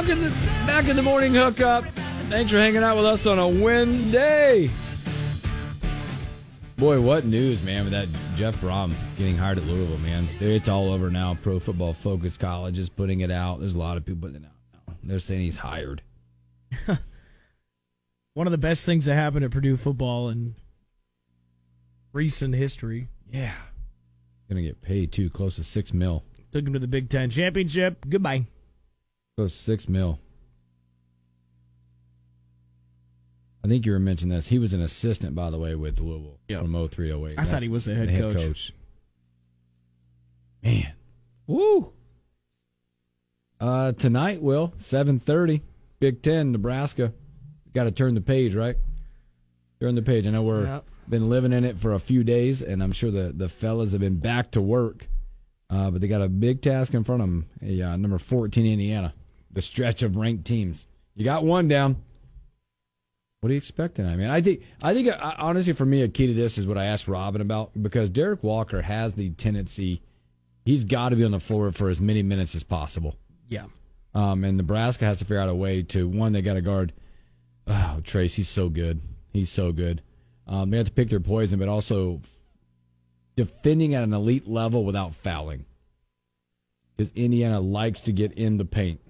Welcome to, back in the morning hookup. Thanks for hanging out with us on a Wednesday. Boy, what news, man, with that Jeff Brohm getting hired at Louisville, man. It's all over now. Pro Football Focus College is putting it out. There's a lot of people putting it out now. They're saying he's hired. One of the best things that happened at Purdue football in recent history. Yeah. Gonna get paid too, close to six mil. Took him to the Big Ten championship. Goodbye. Close to six mil. I think you were mentioning this. He was an assistant, by the way, with Louisville Yep. from 0308. I thought he was the head coach. Man. Woo. Uh, tonight, Will, 7.30, Big Ten, Nebraska. Got to turn the page, right? Turn the page. I know we're Yep. been living in it for a few days, and I'm sure the, the fellas have been back to work. Uh, but they got a big task in front of them. A, uh, number 14, Indiana. The stretch of ranked teams. You got one down. What are you expecting? I mean, I think, I think, honestly, for me, a key to this is what I asked Robin about because Derrick Walker has the tendency, he's got to be on the floor for as many minutes as possible. Yeah. Um, and Nebraska has to figure out a way to one. They got to guard. Oh, Trace, he's so good. He's so good. Um, they have to pick their poison, but also defending at an elite level without fouling. Because Indiana likes to get in the paint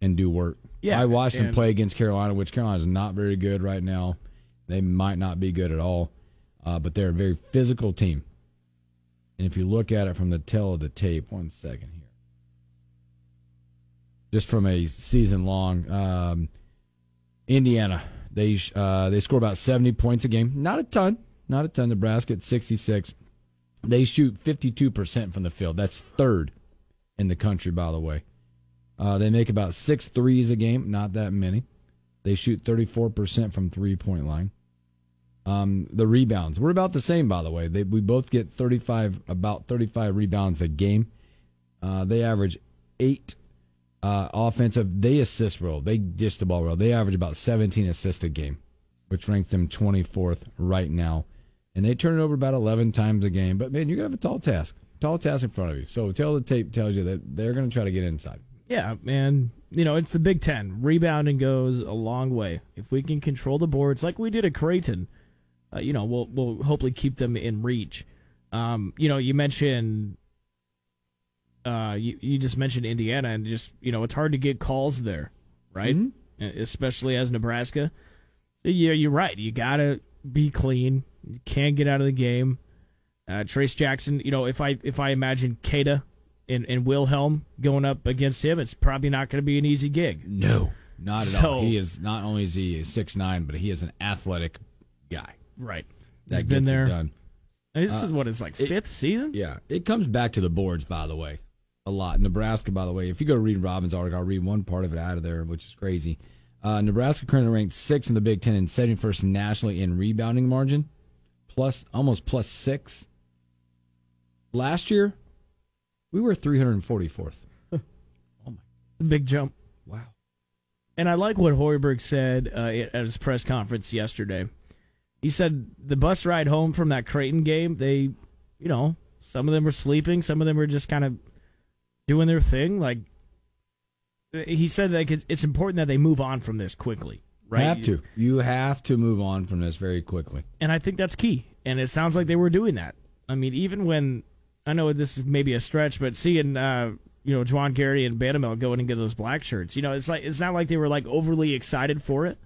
and do work. Yeah, I watched them play against Carolina, which Carolina is not very good right now. They might not be good at all, uh, but they're a very physical team. And if you look at it from the tail of the tape, one second here just from a season long. Um, Indiana, they uh, they score about seventy points a game. Not a ton, not a ton. Nebraska at sixty six. They shoot fifty two percent from the field. That's third in the country, by the way. Uh, they make about six threes a game. Not that many. They shoot thirty four percent from three point line. Um, the rebounds, we're about the same, by the way. They, we both get thirty five, about thirty five rebounds a game. Uh, they average eight uh, offensive. They assist well. They dish the ball well. They average about 17 assists a game, which ranks them 24th right now. And they turn it over about 11 times a game. But man, you're gonna have a tall task, tall task in front of you. So tell the tape tells you that they're gonna try to get inside. Yeah, man. You know, it's the Big Ten. Rebounding goes a long way. If we can control the boards like we did at Creighton, uh, you know, we'll we'll hopefully keep them in reach. Um, you know, you mentioned uh, you you just mentioned Indiana, and just you know, it's hard to get calls there, right? Mhm. E- Especially as Nebraska. So yeah, you're right. You gotta be clean. You can't get out of the game. Uh, Trace Jackson, you know, if I if I imagine Keita and, and Wilhelm going up against him, it's probably not going to be an easy gig. No, not at So- all. He is not only is he six nine, but he is an athletic guy. Right. That He's been there. done. And This Uh, is what his like it- fifth season. Yeah, it comes back to the boards, by the way, a lot. Nebraska, by the way, if you go read Robin's article, I'll read one part of it out of there, which is crazy. Uh, Nebraska currently ranked sixth in the Big Ten and 71st nationally in rebounding margin, plus almost plus six. Last year, we were 344th. Oh my! Big jump. Wow. And I like what Hoiberg said uh, at his press conference yesterday. He said the bus ride home from that Creighton game, they, you know, some of them were sleeping, some of them were just kind of doing their thing. Like he said, like it's, it's important that they move on from this quickly, right? You have to. You have to move on from this very quickly. And I think that's key. And it sounds like they were doing that. I mean, even when I know this is maybe a stretch, but seeing uh, you know Juwan Gary and Bandoumel going and get those black shirts, you know, it's like it's not like they were like overly excited for it,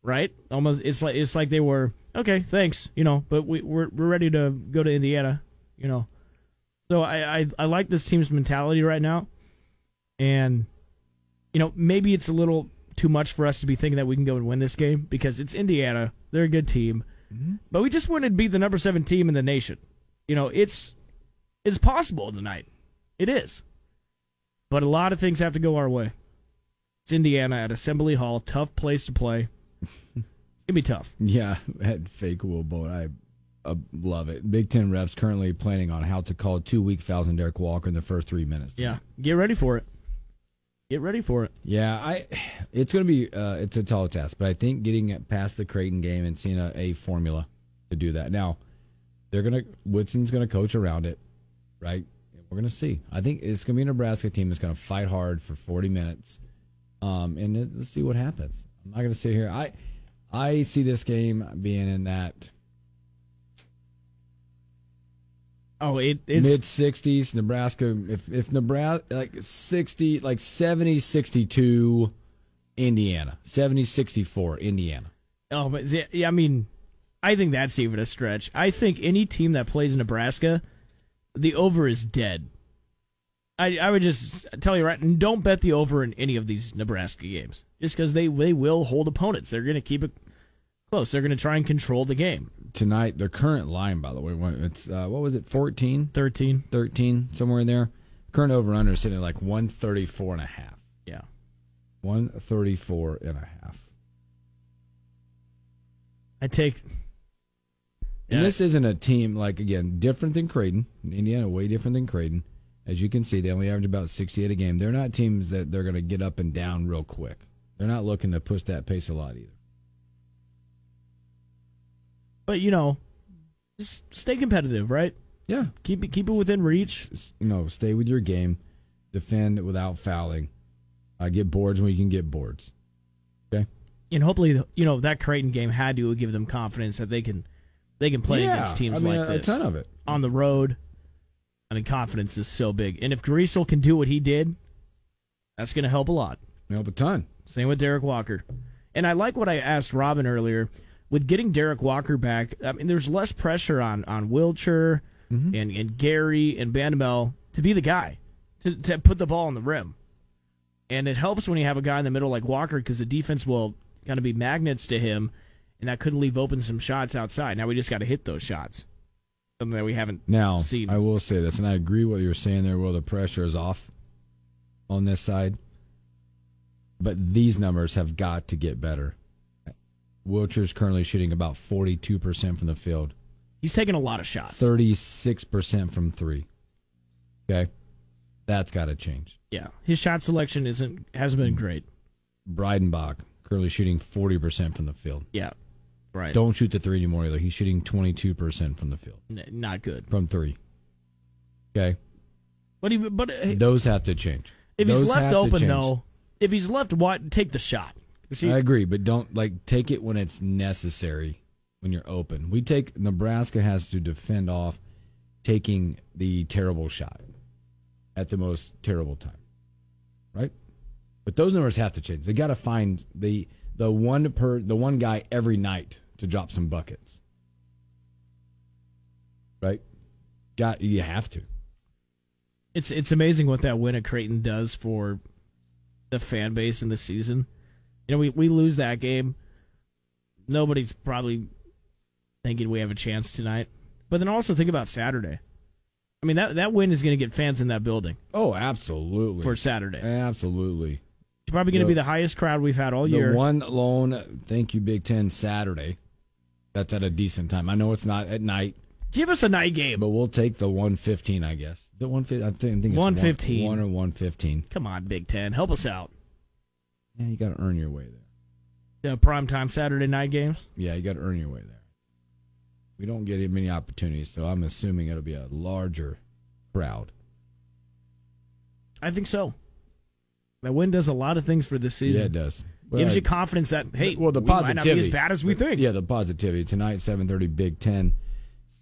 right? Almost, it's like it's like they were okay, thanks, you know, but we, we're we're ready to go to Indiana, you know. So I, I I like this team's mentality right now, and you know maybe it's a little too much for us to be thinking that we can go and win this game because it's Indiana, they're a good team, but we just wanted to beat the number seven team in the nation. You know, it's it's possible tonight, it is, but a lot of things have to go our way. It's Indiana at Assembly Hall, tough place to play. it's gonna be tough. Yeah, that fake wool boat. I uh, love it. Big Ten refs currently planning on how to call two weak fouls on Derrick Walker in the first three minutes. Yeah, get ready for it. Get ready for it. Yeah, I. It's going to be. Uh, it's a tall task, but I think getting past the Creighton game and seeing a, a formula to do that. Now, they're gonna. Woodson's going to coach around it, right? We're going to see. I think it's going to be a Nebraska team that's going to fight hard for 40 minutes, um, and it- let's see what happens. I'm not going to sit here. I, I see this game being in that Oh, it it's mid 60s nebraska if if nebraska like 60 like 70 62 indiana 70 64 indiana Oh, but yeah, yeah, I mean, I think that's even a stretch. I think any team that plays Nebraska, the over is dead. I I would just tell you right, don't bet the over in any of these Nebraska games, just because they they will hold opponents. They're going to keep it close. They're going to try and control the game. tonight their current line by the way it's uh, what was it 14 Thirteen, 13 somewhere in there current over under is sitting at like 134 and a half yeah. 134 and a half I take. And this isn't a team like again different than Creighton. Indiana way different than Creighton. As you can see, they only average about 68 a game. They're not teams that they're going to get up and down real quick. They're not looking to push that pace a lot either. But you know, just stay competitive, right? Yeah, Keep it keep it within reach. You know, stay with your game, defend without fouling, uh, get boards when you can get boards. Okay. and hopefully, you know that Creighton game had to give them confidence that they can they can play yeah, against teams I mean, like a, this a ton of it. on the road. I mean, confidence is so big, and if Griesel can do what he did, that's going to help a lot. Help a ton. Same with Derrick Walker, and I like what I asked Robin earlier with getting Derrick Walker back. I mean, there's less pressure on on Wilcher mm-hmm. and and Gary and Bandoumel to be the guy to to put the ball in the rim. And it helps when you have a guy in the middle like Walker because the defense will kind of be magnets to him, and that could leave open some shots outside. Now we just got to hit those shots, something that we haven't Now, seen. I will say this, and I agree what you're saying there. Well, the pressure is off on this side, but these numbers have got to get better. Wilcher's currently shooting about 42% from the field, He's taking a lot of shots. 36% from three. Okay, that's got to change. Yeah, his shot selection isn't hasn't been mm. great. Breidenbach currently shooting 40% from the field. Yeah, right. Don't shoot the three anymore either. He's shooting 22% from the field N- not good. from three. Okay, But he, but uh, those have to change. if he's left open though, if he's left wide, take the shot. See, I agree, but don't like take it when it's necessary when you're open. We take Nebraska has to defend off taking the terrible shot at the most terrible time. Right? But those numbers have to change. They got to find the the one per the one guy every night to drop some buckets. Right? Got you have to. it's it's amazing what that win at Creighton does for the fan base in the season. You know, we we lose that game. Nobody's probably thinking we have a chance tonight. But then also think about Saturday. I mean that that win is going to get fans in that building Oh, absolutely. for Saturday. absolutely. It's probably going to be the highest crowd we've had all year. One lone, thank you, Big Ten Saturday. That's at a decent time. I know it's not at night, Give us a night game. but we'll take the one fifteen. I guess the one fifteen. I think, I think it's 115. One, one or one fifteen. Come on, Big Ten, help us out. Yeah, you got to earn your way there. The prime time Saturday night games. Yeah, you got to earn your way there. We don't get many opportunities, so I'm assuming it'll be a larger crowd. I think so. That win does a lot of things for this season. Yeah, it does. Gives Well, you confidence that hey, well, the we might not be as bad as we think. Yeah, the positivity tonight, seven thirty, Big Ten.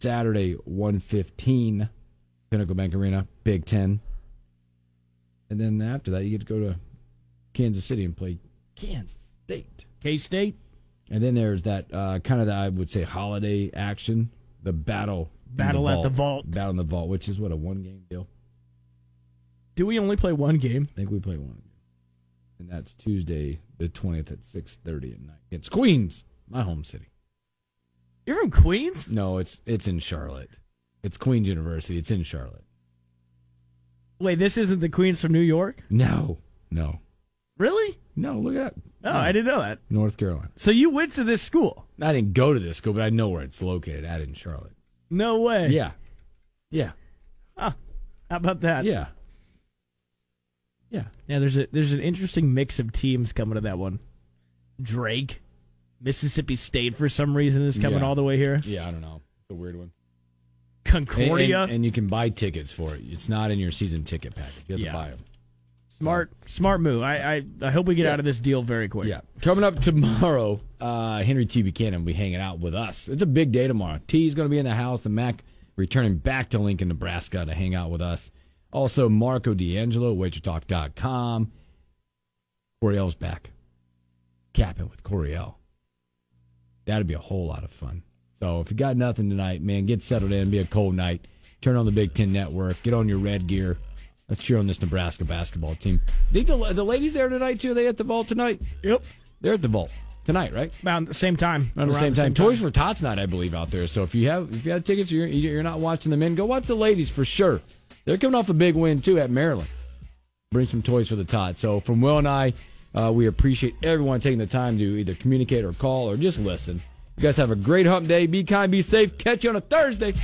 Saturday, one fifteen, Pinnacle Bank Arena, Big Ten. And then after that, you get to go to Kansas City and play Kansas State. K State. And then there's that uh, kind of the, I would say holiday action, the battle, Battle at the vault. battle in the vault, which is what a one game deal. Do we only play one game? I think we play one, and that's Tuesday the twentieth at six thirty at night. It's Queens, my home city. You're from Queens? No, it's it's in Charlotte. It's Queens University. It's in Charlotte. Wait, this isn't the Queens from New York? No, no, Really? no. Look at that. Oh, I didn't know that. North Carolina. So you went to this school? I didn't go to this school, but I know where it's located. At in Charlotte. No way. Yeah, yeah, Huh. How about that? yeah, yeah. Yeah, there's a there's an interesting mix of teams coming to that one. Drake, Mississippi State for some reason is coming Yeah. all the way here. Yeah, I don't know. It's a weird one. Concordia, and- and you can buy tickets for it. It's not in your season ticket package. You have Yeah. to buy them. smart smart move. I I, I hope we get Yeah. out of this deal very quick. Yeah. Coming up tomorrow, uh, Henry T. Buchanan will be hanging out with us. It's a big day tomorrow. T is going to be in the house. The Mac returning back to Lincoln, Nebraska to hang out with us. Also, Marco D'Angelo, WagerTalk.com. Coriel's back. Capping with Coriel. That'd be a whole lot of fun. So if you got nothing tonight, man, get settled in. Be a cold night. Turn on the Big Ten Network. Get on your red gear. Let's cheer on this Nebraska basketball team. Think the, the ladies there tonight too? Are they at the vault tonight? Yep. They're at the vault tonight, right? About the same time. Around the same time. Toys for Tots night, I believe, out there. So if you have if you have tickets, you're you're not watching the men. Go watch the ladies for sure. They're coming off a big win too at Maryland. Bring some toys for the Tots. So from Will and I, uh, we appreciate everyone taking the time to either communicate or call or just listen. You guys have a great hump day. Be kind, be safe. Catch you on a Thursday.